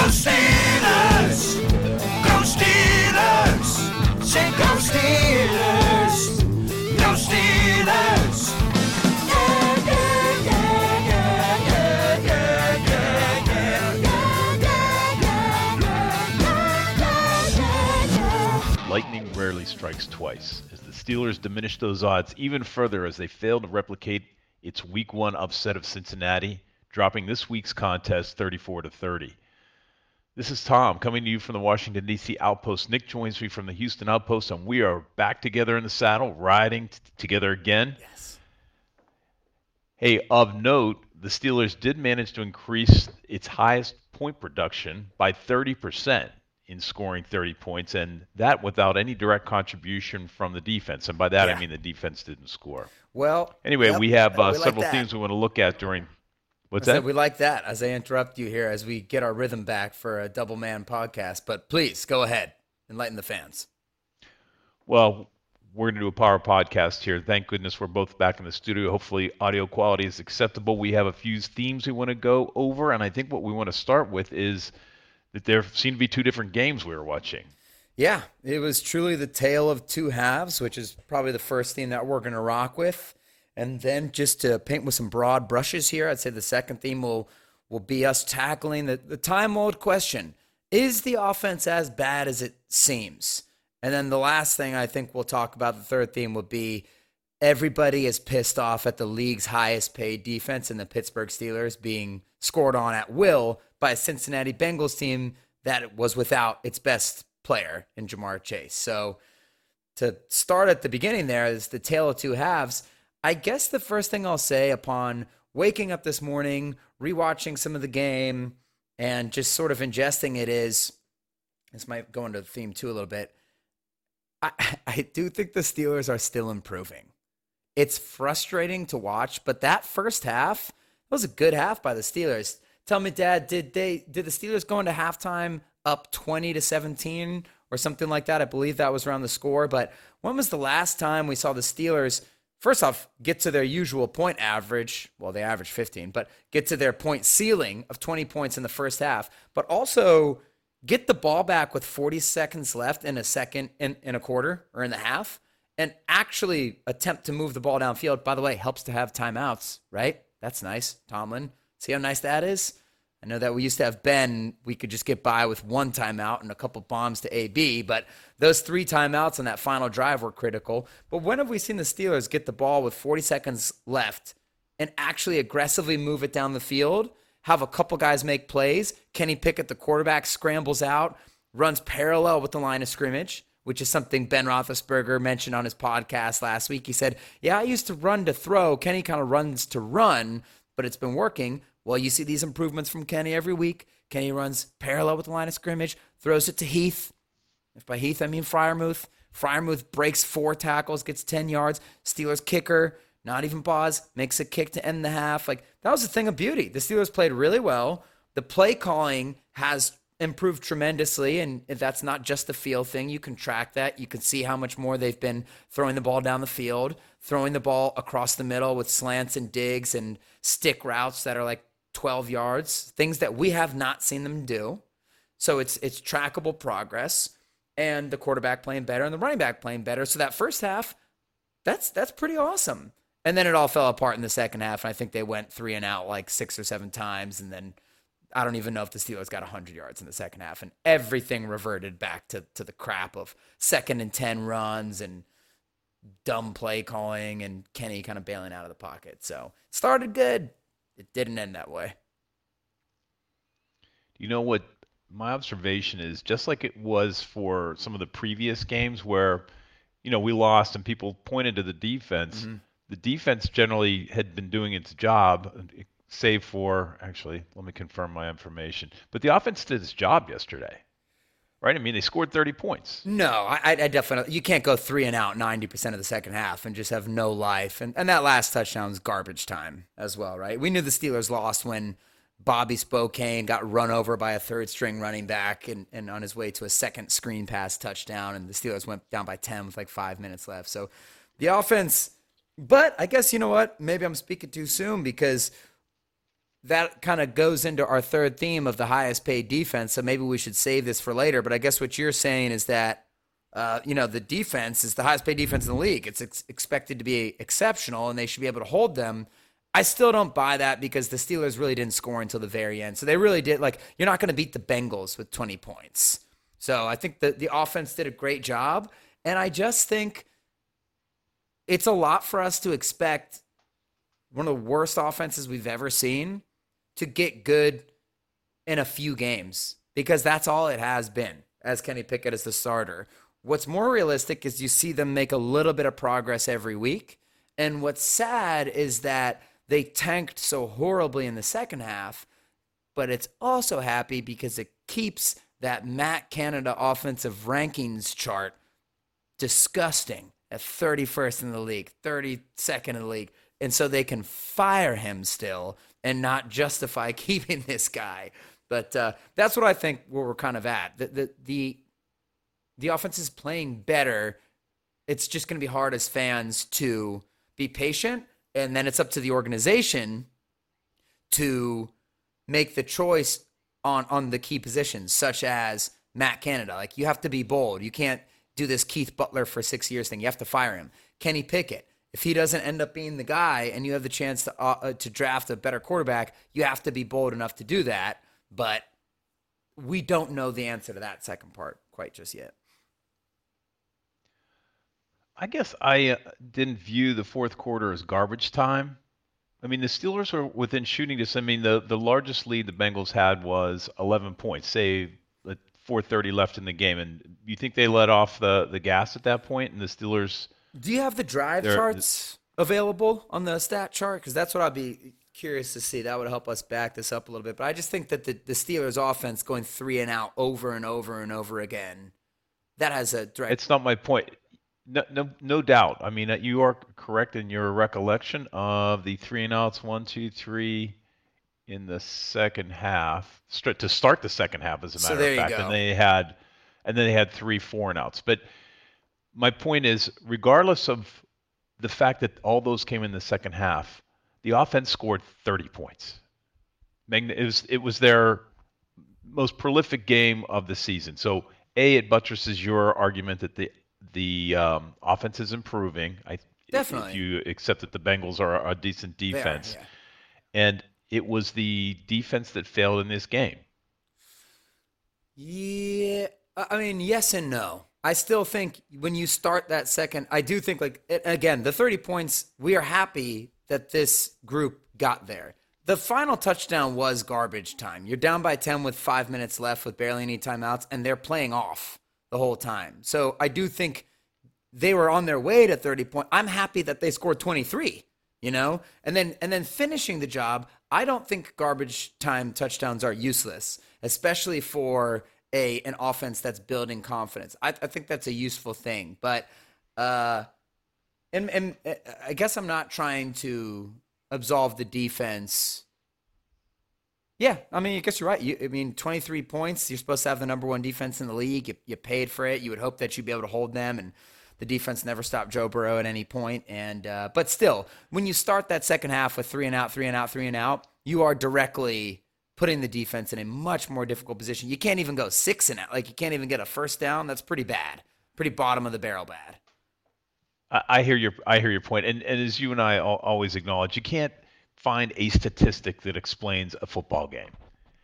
Go Steelers! Go Steelers! Say go Steelers! Go Steelers! Lightning rarely strikes twice, as the Steelers diminish those odds even further as they fail to replicate its Week One upset of Cincinnati, dropping this week's contest 34 to 30. This is Tom coming to you from the Washington D.C. outpost. Nick joins me from the Houston outpost, and we are back together in the saddle, riding t- together again. Yes. Hey, of note, the Steelers did manage to increase its highest point production by 30% in scoring 30 points, and that without any direct contribution from the defense. And by that, Yeah. I mean the defense didn't score. Well, Anyway, yep, we have uh, we like several that. themes we want to look at during. What's that? we like that as I interrupt you here as we get our rhythm back for a double man podcast. But please go ahead, enlighten the fans. Well, we're going to do a power podcast here. Thank goodness we're both back in the studio. Hopefully, audio quality is acceptable. We have a few themes we want to go over, and I think what we want to start with is there seem to be two different games we were watching. Yeah, it was truly the tale of two halves, which is probably the first theme that we're going to rock with. And then just to paint with some broad brushes here, I'd say the second theme will will be us tackling the, the time old question. Is the offense as bad as it seems? And then the last thing I think we'll talk about, the third theme will be everybody is pissed off at the league's highest paid defense and the Pittsburgh Steelers being scored on at will by a Cincinnati Bengals team that was without its best player in Ja'Marr Chase. So to start at the beginning there is the tale of two halves. I guess the first thing I'll say upon waking up this morning, rewatching some of the game, and just sort of ingesting it is this might go into the theme too a little bit. I, I do think the Steelers are still improving. It's frustrating to watch, but that first half was a good half by the Steelers. Tell me, Dad, did they did the Steelers go into halftime up twenty to seventeen or something like that? I believe that was around the score. But when was the last time we saw the Steelers? First off, get to their usual point average. Well, they average 15, but get to their point ceiling of 20 points in the first half. But also get the ball back with 40 seconds left in a second, in, in a quarter or in the half, and actually attempt to move the ball downfield. By the way, helps to have timeouts, right? That's nice. Tomlin. See how nice that is? I know that we used to have Ben, we could just get by with one timeout and a couple bombs to AB, but those three timeouts on that final drive were critical. But when have we seen the Steelers get the ball with 40 seconds left and actually aggressively move it down the field? Have a couple guys make plays. Kenny Pickett, the quarterback, scrambles out, runs parallel with the line of scrimmage, which is something Ben Roethlisberger mentioned on his podcast last week. He said, Yeah, I used to run to throw. Kenny kind of runs to run, but it's been working. Well, you see these improvements from Kenny every week. Kenny runs parallel with the line of scrimmage, throws it to Heath. If by Heath I mean Freiermuth. Freiermuth breaks four tackles, gets 10 yards. Steelers kicker, not even pause, makes a kick to end the half. Like that was a thing of beauty. The Steelers played really well. The play calling has improved tremendously, and that's not just the field thing. You can track that. You can see how much more they've been throwing the ball down the field, throwing the ball across the middle with slants and digs and stick routes that are like 12 yards, things that we have not seen them do. So it's it's trackable progress and the quarterback playing better and the running back playing better. So that first half, that's that's pretty awesome. And then it all fell apart in the second half, and I think they went three and out like six or seven times, and then I don't even know if the Steelers got 100 yards in the second half, and everything reverted back to to the crap of second and ten runs and dumb play calling and Kenny kind of bailing out of the pocket. So started good, it didn't end that way. You know what my observation is just like it was for some of the previous games where you know we lost and people pointed to the defense mm-hmm. the defense generally had been doing its job, save for actually, let me confirm my information. But the offense did its job yesterday, right? I mean, they scored 30 points. No, I, I definitely you can't go three and out 90% of the second half and just have no life. And and that last touchdown's garbage time as well, right? We knew the Steelers lost when Bobby Spillane got run over by a third string running back and, and on his way to a second screen pass touchdown, and the Steelers went down by 10 with like five minutes left. So the offense, but I guess you know what? Maybe I'm speaking too soon because that kind of goes into our third theme of the highest paid defense. So maybe we should save this for later. But I guess what you're saying is that, uh, you know, the defense is the highest paid defense in the league. It's ex- expected to be exceptional, and they should be able to hold them. I still don't buy that because the Steelers really didn't score until the very end. So they really did like you're not going to beat the Bengals with 20 points. So I think that the offense did a great job, and I just think it's a lot for us to expect one of the worst offenses we've ever seen to get good in a few games because that's all it has been as Kenny Pickett as the starter. What's more realistic is you see them make a little bit of progress every week. And what's sad is that they tanked so horribly in the second half, but it's also happy because it keeps that Matt Canada offensive rankings chart disgusting at 31st in the league, 32nd in the league. And so they can fire him still and not justify keeping this guy. But uh, that's what I think where we're kind of at. The, the, the, the offense is playing better. It's just going to be hard as fans to be patient and then it's up to the organization to make the choice on on the key positions, such as Matt Canada. Like you have to be bold. You can't do this Keith Butler for six years thing. You have to fire him. Kenny Pickett. If he doesn't end up being the guy, and you have the chance to uh, uh to draft a better quarterback, you have to be bold enough to do that. But we don't know the answer to that second part quite just yet. I guess I uh, didn't view the fourth quarter as garbage time. I mean, the Steelers were within shooting distance. I mean, the, the largest lead the Bengals had was 11 points, say 4:30 left in the game, and you think they let off the, the gas at that point, and the Steelers. Do you have the drive charts available on the stat chart? Because that's what I'd be curious to see. That would help us back this up a little bit. But I just think that the, the Steelers' offense going three and out over and over and over again, that has a direct. It's not my point. No, no, no doubt. I mean, uh, you are correct in your recollection of the three and outs, one, two, three, in the second half. To start the second half, as a matter so of fact, go. and they had, and then they had three four and outs. But my point is, regardless of the fact that all those came in the second half, the offense scored 30 points. It was it was their most prolific game of the season. So a it buttresses your argument that the the um, offense is improving. I definitely if you accept that the Bengals are a decent defense, are, yeah. and it was the defense that failed in this game. Yeah, I mean, yes and no. I still think when you start that second, I do think like again the thirty points. We are happy that this group got there. The final touchdown was garbage time. You're down by 10 with five minutes left with barely any timeouts, and they're playing off the whole time. So I do think they were on their way to 30 points. I'm happy that they scored 23, you know? And then and then finishing the job, I don't think garbage time touchdowns are useless, especially for a an offense that's building confidence. I, I think that's a useful thing. But uh and and uh, I guess I'm not trying to absolve the defense yeah, I mean, I guess you're right. You, I mean, 23 points. You're supposed to have the number one defense in the league. You, you paid for it. You would hope that you'd be able to hold them, and the defense never stopped Joe Burrow at any point. And uh, but still, when you start that second half with three and out, three and out, three and out, you are directly putting the defense in a much more difficult position. You can't even go six and out. Like you can't even get a first down. That's pretty bad. Pretty bottom of the barrel bad. I, I hear your I hear your point. point, and and as you and I always acknowledge, you can't find a statistic that explains a football game.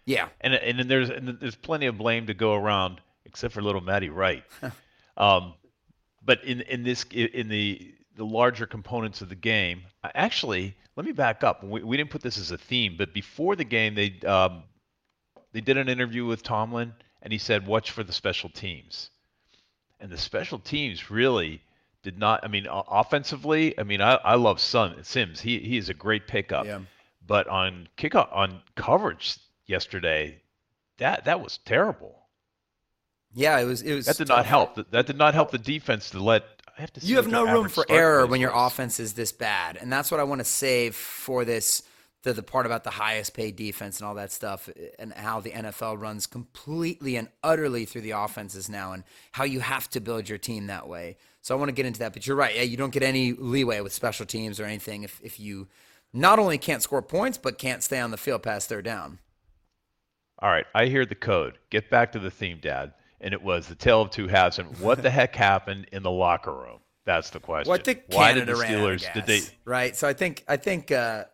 Yeah. And and then there's and there's plenty of blame to go around, except for little Matty Wright. um, but in in this in the the larger components of the game, actually, let me back up. We, we didn't put this as a theme, but before the game, they um, they did an interview with Tomlin, and he said, "Watch for the special teams." And the special teams really did not. I mean, offensively, I mean, I, I love Sun Sims. He he is a great pickup. Yeah. But on kickoff on coverage yesterday, that that was terrible. Yeah, it was. It was. That did not help. That, that did not help the defense to let. I have to. See you have no room for error when your offense is this bad, and that's what I want to save for this. The, the part about the highest paid defense and all that stuff, and how the NFL runs completely and utterly through the offenses now, and how you have to build your team that way. So I want to get into that. But you're right. Yeah, you don't get any leeway with special teams or anything if, if you not only can't score points, but can't stay on the field past third down. All right, I hear the code. Get back to the theme, Dad. And it was the tale of two halves. And what the heck happened in the locker room? That's the question. Well, I think Why Canada did the ran out? Did they? right? So I think I think uh,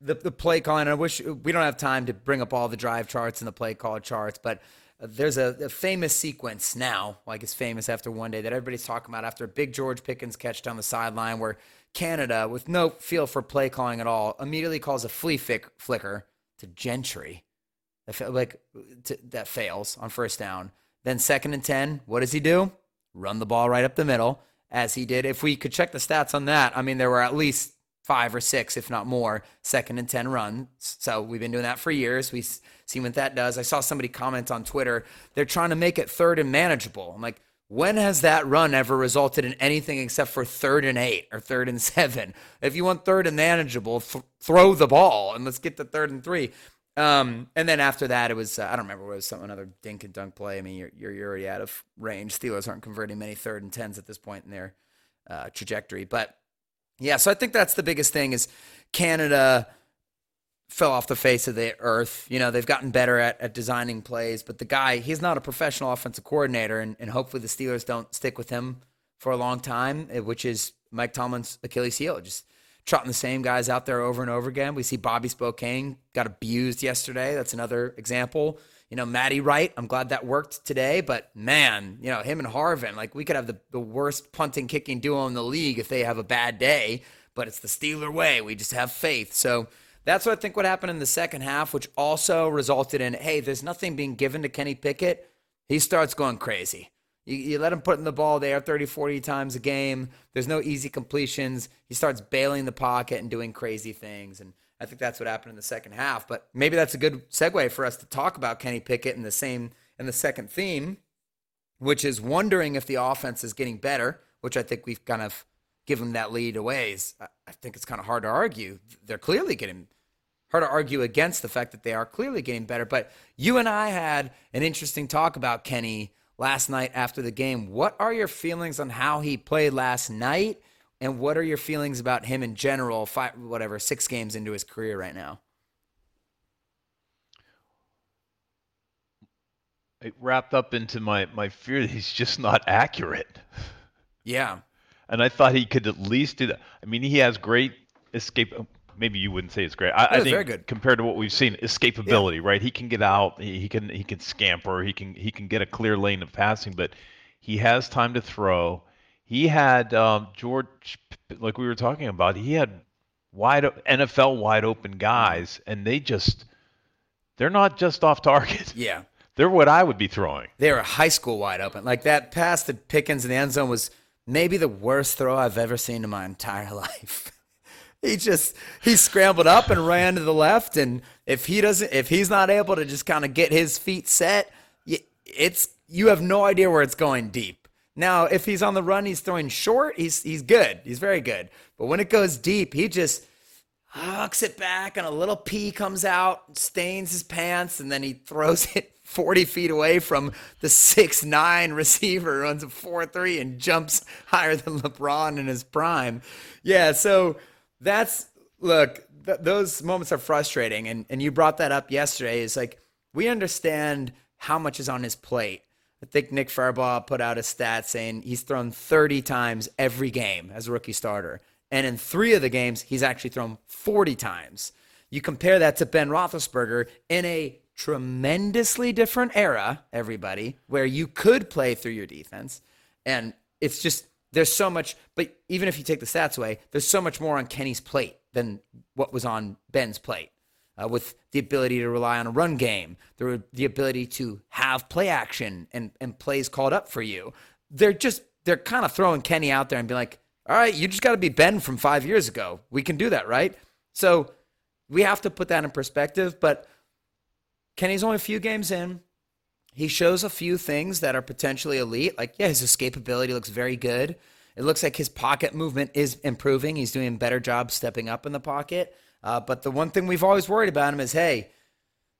the the play calling. I wish we don't have time to bring up all the drive charts and the play call charts, but there's a, a famous sequence now, like it's famous after one day that everybody's talking about after a big George Pickens catch down the sideline, where Canada, with no feel for play calling at all, immediately calls a flea fick, flicker to Gentry, that like to, that fails on first down. Then second and ten, what does he do? Run the ball right up the middle, as he did. If we could check the stats on that, I mean, there were at least five or six, if not more, second and 10 runs. So we've been doing that for years. We've seen what that does. I saw somebody comment on Twitter, they're trying to make it third and manageable. I'm like, when has that run ever resulted in anything except for third and eight or third and seven? If you want third and manageable, th- throw the ball and let's get to third and three. Um, and then after that, it was uh, I don't remember what it was some another dink and dunk play. I mean, you're, you're you're already out of range. Steelers aren't converting many third and tens at this point in their uh, trajectory. But yeah, so I think that's the biggest thing is Canada fell off the face of the earth. You know, they've gotten better at, at designing plays, but the guy, he's not a professional offensive coordinator, and, and hopefully the Steelers don't stick with him for a long time, eh, which is Mike Tomlin's Achilles heel. Just trotting the same guys out there over and over again. We see Bobby Spillane got abused yesterday. That's another example. You know, Matty Wright, I'm glad that worked today, but man, you know, him and Harvin, like we could have the, the worst punting kicking duo in the league if they have a bad day, but it's the Steeler way. We just have faith. So that's what I think would happen in the second half, which also resulted in, hey, there's nothing being given to Kenny Pickett. He starts going crazy. You, you let him put in the ball there 30, 40 times a game. There's no easy completions. He starts bailing the pocket and doing crazy things. And I think that's what happened in the second half. But maybe that's a good segue for us to talk about Kenny Pickett in the same in the second theme, which is wondering if the offense is getting better, which I think we've kind of given that lead away. I think it's kind of hard to argue. They're clearly getting hard to argue against the fact that they are clearly getting better. But you and I had an interesting talk about Kenny last night after the game. What are your feelings on how he played last night? And what are your feelings about him in general, five, whatever, six games into his career right now? It wrapped up into my, my fear that he's just not accurate. Yeah. And I thought he could at least do that. I mean, he has great escape. Maybe you wouldn't say it's great. I, I was think very good. compared to what we've seen, escapability, right? He can get out. He, he can he can scamper. He can he can get a clear lane of passing, but he has time to throw. He had um, George, like we were talking about. He had wide NFL wide open guys, and they just they're not just off target. Yeah. They're what I would be throwing. They were high school wide open. Like that pass to Pickens in the end zone was maybe the worst throw I've ever seen in my entire life. He just he scrambled up and ran to the left, and if he doesn't, if he's not able to just kind of get his feet set, it's you have no idea where it's going deep. Now, if he's on the run, he's throwing short. He's he's good. He's very good. But when it goes deep, he just hucks it back, and a little pea comes out, stains his pants, and then he throws it 40 feet away from the six nine receiver, runs a 4 3, and jumps higher than LeBron in his prime. Yeah, so that's look, th- those moments are frustrating. And, and you brought that up yesterday. Is like, we understand how much is on his plate. I think Nick Farabaugh put out a stat saying he's thrown 30 times every game as a rookie starter. And in three of the games, he's actually thrown 40 times. You compare that to Ben Roethlisberger in a tremendously different era, everybody, where you could play through your defense. And it's just, there's so much, but even if you take the stats away, there's so much more on Kenny's plate than what was on Ben's plate. Uh, with the ability to rely on a run game, the, the ability to have play action and, and plays called up for you. They're just, they're kind of throwing Kenny out there and be like, all right, you just got to be Ben from five years ago. We can do that, right? So we have to put that in perspective. But Kenny's only a few games in. He shows a few things that are potentially elite. Like, yeah, his escapability looks very good. It looks like his pocket movement is improving. He's doing a better job stepping up in the pocket. Uh, but the one thing we've always worried about him is hey,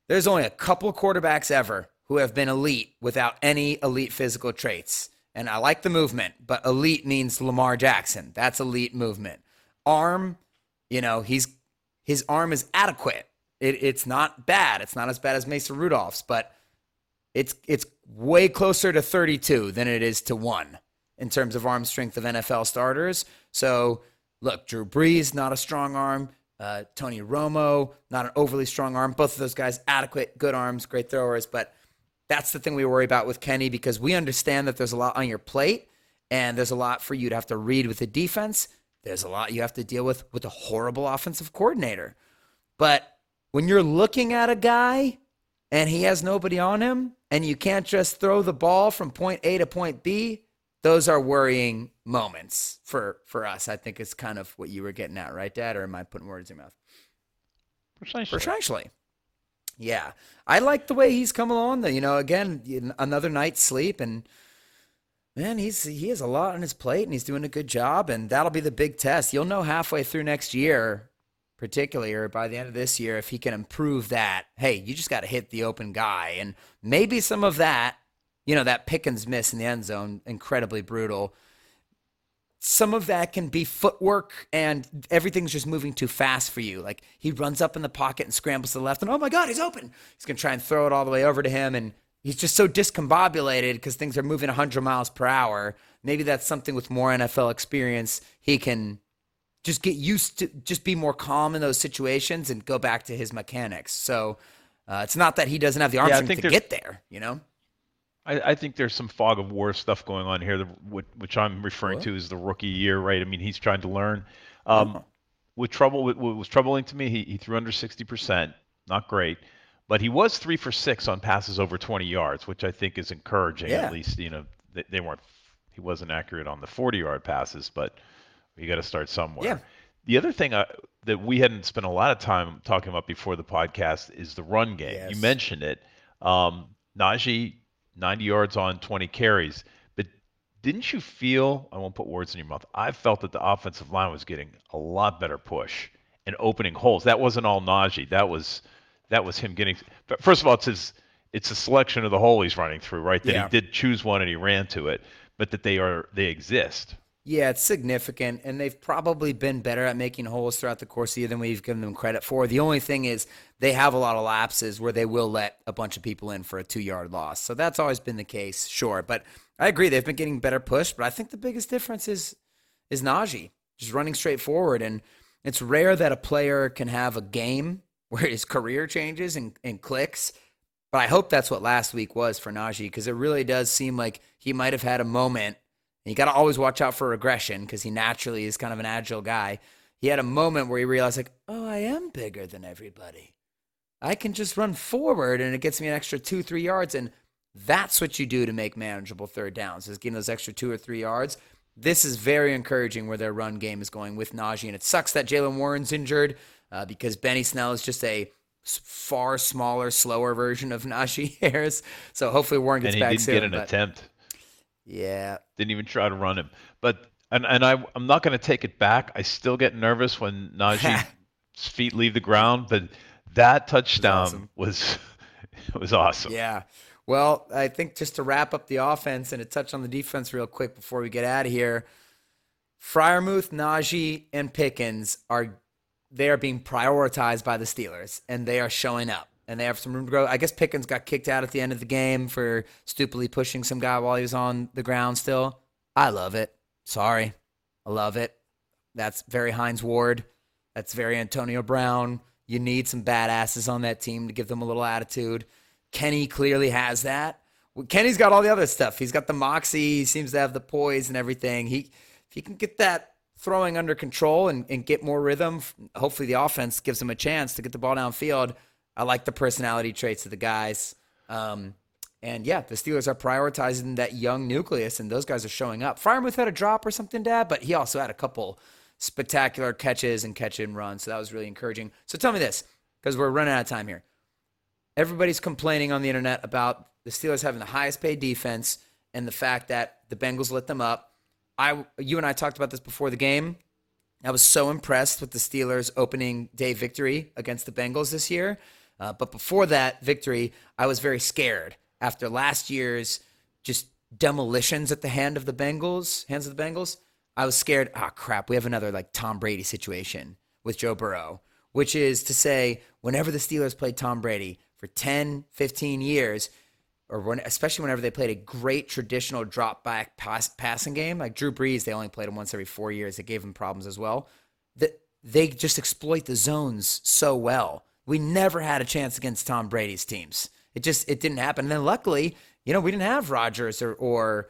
there's only a couple quarterbacks ever who have been elite without any elite physical traits. And I like the movement, but elite means Lamar Jackson. That's elite movement. Arm, you know, he's his arm is adequate. It, it's not bad. It's not as bad as Mason Rudolph's, but it's it's way closer to 32 than it is to one in terms of arm strength of NFL starters. So look, Drew Brees, not a strong arm. Uh, Tony Romo, not an overly strong arm. Both of those guys, adequate, good arms, great throwers. But that's the thing we worry about with Kenny because we understand that there's a lot on your plate and there's a lot for you to have to read with the defense. There's a lot you have to deal with with a horrible offensive coordinator. But when you're looking at a guy and he has nobody on him and you can't just throw the ball from point A to point B, those are worrying moments for for us. I think it's kind of what you were getting at, right, Dad? Or am I putting words in your mouth? Precisely. Precisely. Yeah, I like the way he's come along. Though, you know, again, another night's sleep, and man, he's he has a lot on his plate, and he's doing a good job. And that'll be the big test. You'll know halfway through next year, particularly, or by the end of this year, if he can improve that. Hey, you just got to hit the open guy, and maybe some of that you know, that Pickens miss in the end zone, incredibly brutal. Some of that can be footwork and everything's just moving too fast for you. Like he runs up in the pocket and scrambles to the left, and oh my God, he's open. He's going to try and throw it all the way over to him. And he's just so discombobulated because things are moving 100 miles per hour. Maybe that's something with more NFL experience. He can just get used to, just be more calm in those situations and go back to his mechanics. So uh, it's not that he doesn't have the arm yeah, strength to get there, you know? I, I, think there's some fog of war stuff going on here, which I'm referring what? to as the rookie year, right? I mean, he's trying to learn. Um, uh-huh. With trouble, what was troubling to me, he, he threw under 60%, not great, but he was three for six on passes over 20 yards, which I think is encouraging. Yeah. At least, you know, they, they weren't, he wasn't accurate on the 40 yard passes, but you got to start somewhere. Yeah. The other thing I, uh, that we hadn't spent a lot of time talking about before the podcast is the run game. Yes. You mentioned it. Um, Najee 90 yards on 20 carries. But didn't you feel, I won't put words in your mouth, I felt that the offensive line was getting a lot better push and opening holes. That wasn't all Najee. That was that was him getting but first of all it's his it's a selection of the hole he's running through, right? That yeah. he did choose one and he ran to it, but that they are they exist. Yeah, it's significant, and they've probably been better at making holes throughout the course of the year than we've given them credit for. The only thing is they have a lot of lapses where they will let a bunch of people in for a two yard loss. So that's always been the case, sure. But I agree they've been getting better push, but I think the biggest difference is is Najee just running straight forward. And it's rare that a player can have a game where his career changes and, and clicks. But I hope that's what last week was for Najee because it really does seem like he might have had a moment you got to always watch out for regression because he naturally is kind of an agile guy. He had a moment where he realized, like, oh, I am bigger than everybody. I can just run forward and it gets me an extra two, three yards. And that's what you do to make manageable third downs is getting those extra two or three yards. This is very encouraging where their run game is going with Najee. And it sucks that Jaylen Warren's injured uh, because Benny Snell is just a far smaller, slower version of Najee Harris. So hopefully Warren gets and he back didn't soon. get an attempt. Yeah. Didn't even try to run him. But and and I I'm not going to take it back. I still get nervous when Najee's feet leave the ground, but that touchdown was awesome. was, was awesome. Yeah. Well, I think just to wrap up the offense and to touch on the defense real quick before we get out of here, Freiermuth, Najee, and Pickens are they are being prioritized by the Steelers, and they are showing up and they have some room to grow. I guess Pickens got kicked out at the end of the game for stupidly pushing some guy while he was on the ground still. I love it. Sorry. I love it. That's very Hines Ward. That's very Antonio Brown. You need some badasses on that team to give them a little attitude. Kenny clearly has that. Kenny's got all the other stuff. He's got the moxie. He seems to have the poise and everything. He, if he can get that throwing under control and, and get more rhythm, hopefully the offense gives him a chance to get the ball downfield – I like the personality traits of the guys. Um, And yeah, the Steelers are prioritizing that young nucleus, and those guys are showing up. Freiermuth had a drop or something, Dad, but he also had a couple spectacular catches and catch and runs. So that was really encouraging. So tell me this, because we're running out of time here. Everybody's complaining on the internet about the Steelers having the highest paid defense and the fact that the Bengals lit them up. I, you and I talked about this before the game. I was so impressed with the Steelers' opening day victory against the Bengals this year. Uh, but before that victory, I was very scared after last year's just demolitions at the hand of the Bengals, hands of the Bengals. I was scared. Ah, oh, crap. We have another like Tom Brady situation with Joe Burrow, which is to say, whenever the Steelers played Tom Brady for 10, 15 years, or when, especially whenever they played a great traditional drop back pass, passing game, like Drew Brees, they only played him once every four years. It gave him problems as well. That they just exploit the zones so well. We never had a chance against Tom Brady's teams. It just it didn't happen. And then luckily, you know, we didn't have Rodgers or or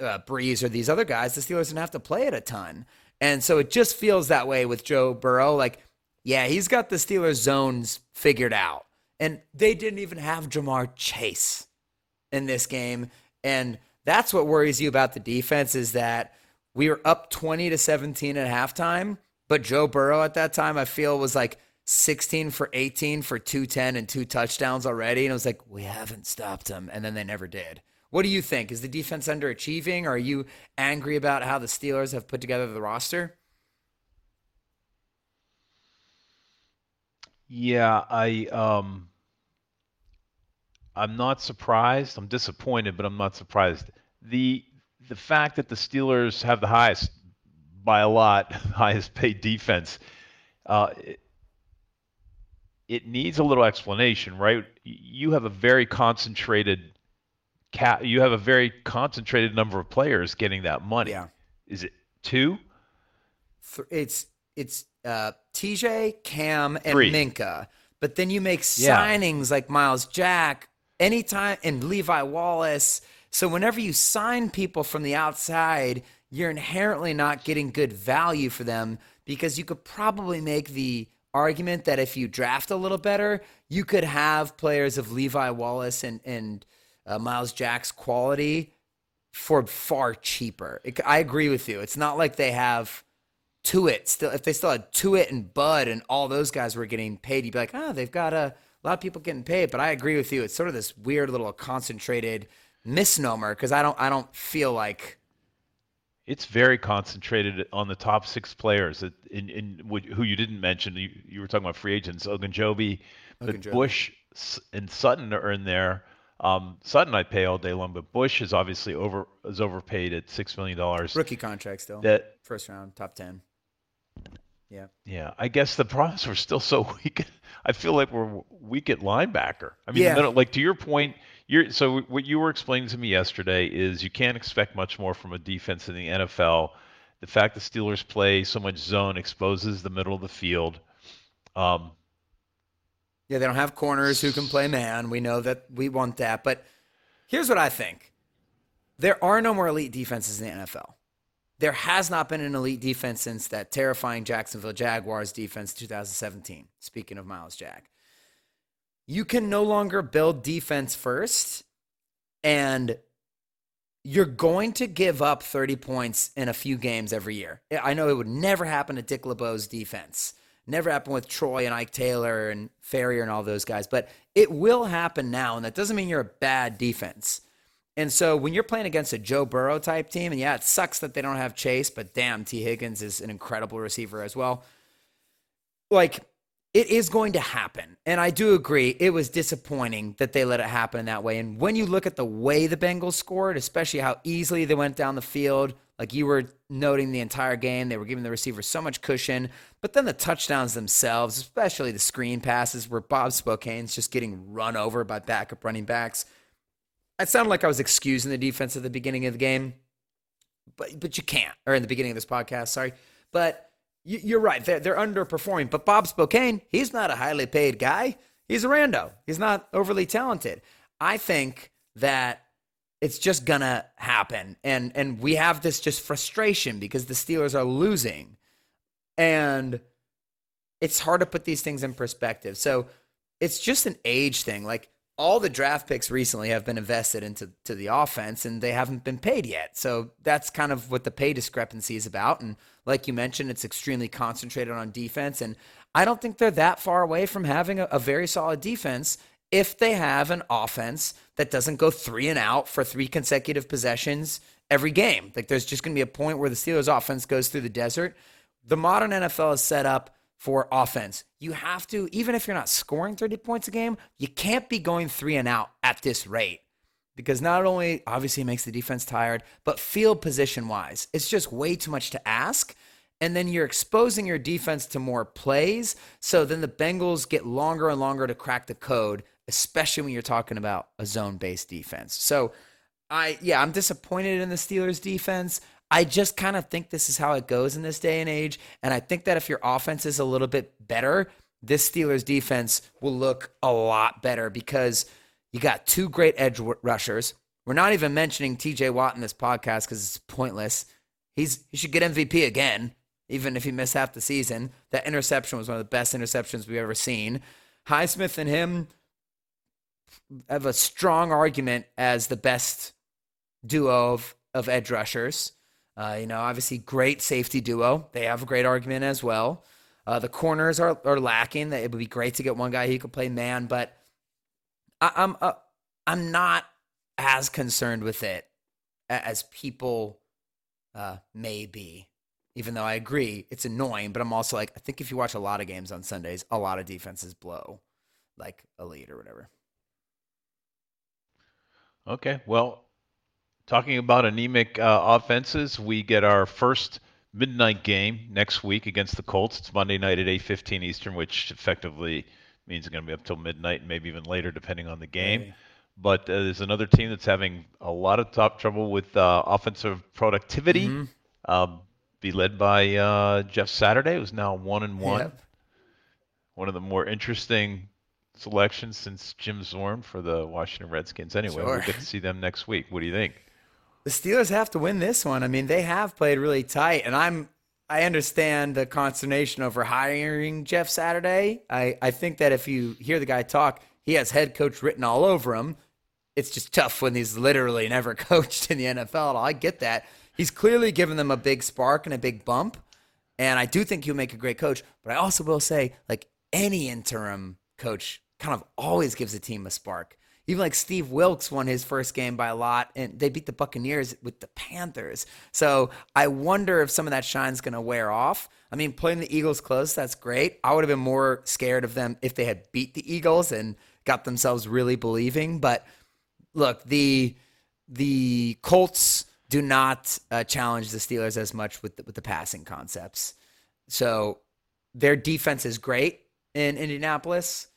uh, Brees or these other guys. The Steelers didn't have to play it a ton, and so it just feels that way with Joe Burrow. Like, yeah, he's got the Steelers zones figured out. And they didn't even have Ja'Marr Chase in this game. And that's what worries you about the defense is that we were up 20 to 17 at halftime, but Joe Burrow at that time, I feel, was like 16 for 18 for 210 and two touchdowns already. And I was like, we haven't stopped them. And then they never did. What do you think? Is the defense underachieving? Are you angry about how the Steelers have put together the roster? Yeah, I um I'm not surprised. I'm disappointed, but I'm not surprised. The the fact that the Steelers have the highest by a lot, highest paid defense, uh, it, it needs a little explanation, right? You have a very concentrated cat. You have a very concentrated number of players getting that money. Yeah. Is it two? It's it's uh, TJ, Cam, and Three. Minkah. But then you make Yeah. signings like Myles Jack, anytime, and Levi Wallace. So whenever you sign people from the outside, you're inherently not getting good value for them because you could probably make the argument that if you draft a little better, you could have players of Levi Wallace and and uh, Myles Jack's quality for far cheaper. It, I agree with you. It's not like they have Tuitt still. If they still had Tuitt and Bud and all those guys were getting paid, you'd be like, oh, they've got a, a lot of people getting paid. But I agree with you. It's sort of this weird little concentrated misnomer because I don't I don't feel like It's very concentrated on the top six players that in, in who you didn't mention. You, you were talking about free agents, Ogunjobi, but Ogunjobi. Bush and Sutton are in there. Um, Sutton I'd pay all day long, but Bush is obviously over is overpaid at six million dollars. rookie contract still. That First round, top ten. Yeah. yeah, I guess the problems we're still so weak. I feel like we're weak at linebacker. I mean, Yeah. like to your point, you're so what you were explaining to me yesterday is you can't expect much more from a defense in the NFL. The fact the Steelers play so much zone exposes the middle of the field. Um, Yeah, they don't have corners who can play man. We know that we want that. But here's what I think there are no more elite defenses in the NFL. There has not been an elite defense since that terrifying Jacksonville Jaguars defense in 2017. Speaking of Myles Jack, you can no longer build defense first, and you're going to give up 30 points in a few games every year. I know it would never happen to Dick LeBeau's defense. Never happened with Troy and Ike Taylor and Farrior and all those guys, but it will happen now, and that doesn't mean you're a bad defense. And so when you're playing against a Joe Burrow type team, and yeah, it sucks that they don't have Chase, but damn, Tee Higgins is an incredible receiver as well. Like, it is going to happen. And I do agree, it was disappointing that they let it happen in that way. And when you look at the way the Bengals scored, especially how easily they went down the field, like you were noting the entire game, they were giving the receivers so much cushion. But then the touchdowns themselves, especially the screen passes where Bob Spillane's just getting run over by backup running backs. It sounded like I was excusing the defense at the beginning of the game, but but you can't. Or in the beginning of this podcast, sorry. But you're right; they're they're underperforming. But Bob Spillane, he's not a highly paid guy. He's a rando. He's not overly talented. I think that it's just gonna happen, and and we have this just frustration because the Steelers are losing, and it's hard to put these things in perspective. So it's just an age thing. Like all the draft picks recently have been invested into to the offense and they haven't been paid yet. So that's kind of what the pay discrepancy is about. And like you mentioned, it's extremely concentrated on defense. And I don't think they're that far away from having a, a very solid defense if they have an offense that doesn't go three and out for three consecutive possessions every game. Like there's just going to be a point where the Steelers offense goes through the desert. The modern NFL is set up for offense. You have to, even if you're not scoring 30 points a game, you can't be going three and out at this rate because not only obviously makes the defense tired, but field position wise, it's just way too much to ask. And then you're exposing your defense to more plays. So then the Bengals get longer and longer to crack the code, especially when you're talking about a zone based defense. So I, yeah, I'm disappointed in the Steelers defense. I just kind of think this is how it goes in this day and age. And I think that if your offense is a little bit better, this Steelers defense will look a lot better because you got two great edge rushers. We're not even mentioning TJ Watt in this podcast because it's pointless. He's he should get MVP again, even if he missed half the season. That interception was one of the best interceptions we've ever seen. Highsmith and him have a strong argument as the best duo of, of edge rushers. Uh, you know, obviously, great safety duo. They have a great argument as well. Uh, the corners are, are lacking. It would be great to get one guy who could play man, but I, I'm uh, I'm not as concerned with it as people uh, may be. Even though I agree it's annoying, but I'm also like I think if you watch a lot of games on Sundays, a lot of defenses blow like a lead or whatever. Okay, well, Talking about anemic uh, offenses, we get our first midnight game next week against the Colts. It's Monday night at 8:15 Eastern, which effectively means it's going to be up till midnight and maybe even later, depending on the game. But uh, there's another team that's having a lot of top trouble with uh, offensive productivity. Mm-hmm. Um, be led by uh, Jeff Saturday, who's now one and one. Yep. One of the more interesting selections since Jim Zorn for the Washington Redskins. Anyway, sure. we'll get to see them next week. What do you think? The Steelers have to win this one. I mean, they have played really tight, and I'm I understand the consternation over hiring Jeff Saturday. I, I think that if you hear the guy talk, he has head coach written all over him. It's just tough when he's literally never coached in the NFL at all. I get that. He's clearly given them a big spark and a big bump. And I do think he'll make a great coach. But I also will say, like any interim coach kind of always gives a team a spark. Even like Steve Wilks won his first game by a lot, and they beat the Buccaneers with the Panthers. So I wonder if some of that shine's going to wear off. I mean, playing the Eagles close, that's great. I would have been more scared of them if they had beat the Eagles and got themselves really believing. But look, the the Colts do not uh, challenge the Steelers as much with the, with the passing concepts. So their defense is great in Indianapolis.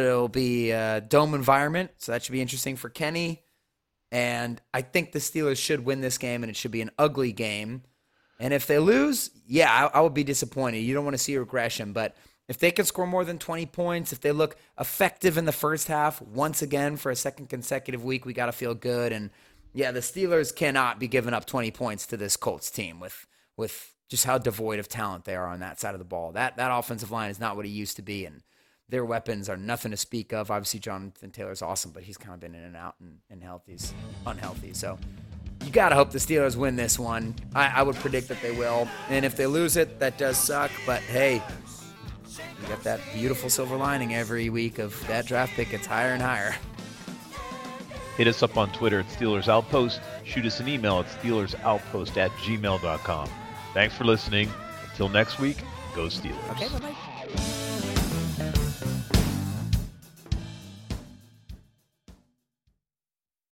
It'll be a dome environment, so that should be interesting for Kenny. And I think the Steelers should win this game, and it should be an ugly game. And if they lose, yeah, I, I would be disappointed. You don't want to see regression, but if they can score more than 20 points, if they look effective in the first half once again for a second consecutive week, we got to feel good. And yeah, the Steelers cannot be giving up 20 points to this Colts team with with just how devoid of talent they are on that side of the ball. That that offensive line is not what it used to be, and their weapons are nothing to speak of. Obviously, Jonathan Taylor's awesome, but he's kind of been in and out and, and healthy, unhealthy. So you got to hope the Steelers win this one. I, I, would predict that they will. And if they lose it, that does suck. But hey, you got that beautiful silver lining every week of that draft pick gets higher and higher. Hit us up on Twitter at Steelers Outpost. Shoot us an email at SteelersOutpost at gmail.com. Thanks for listening. Until next week, go Steelers. Okay, bye-bye.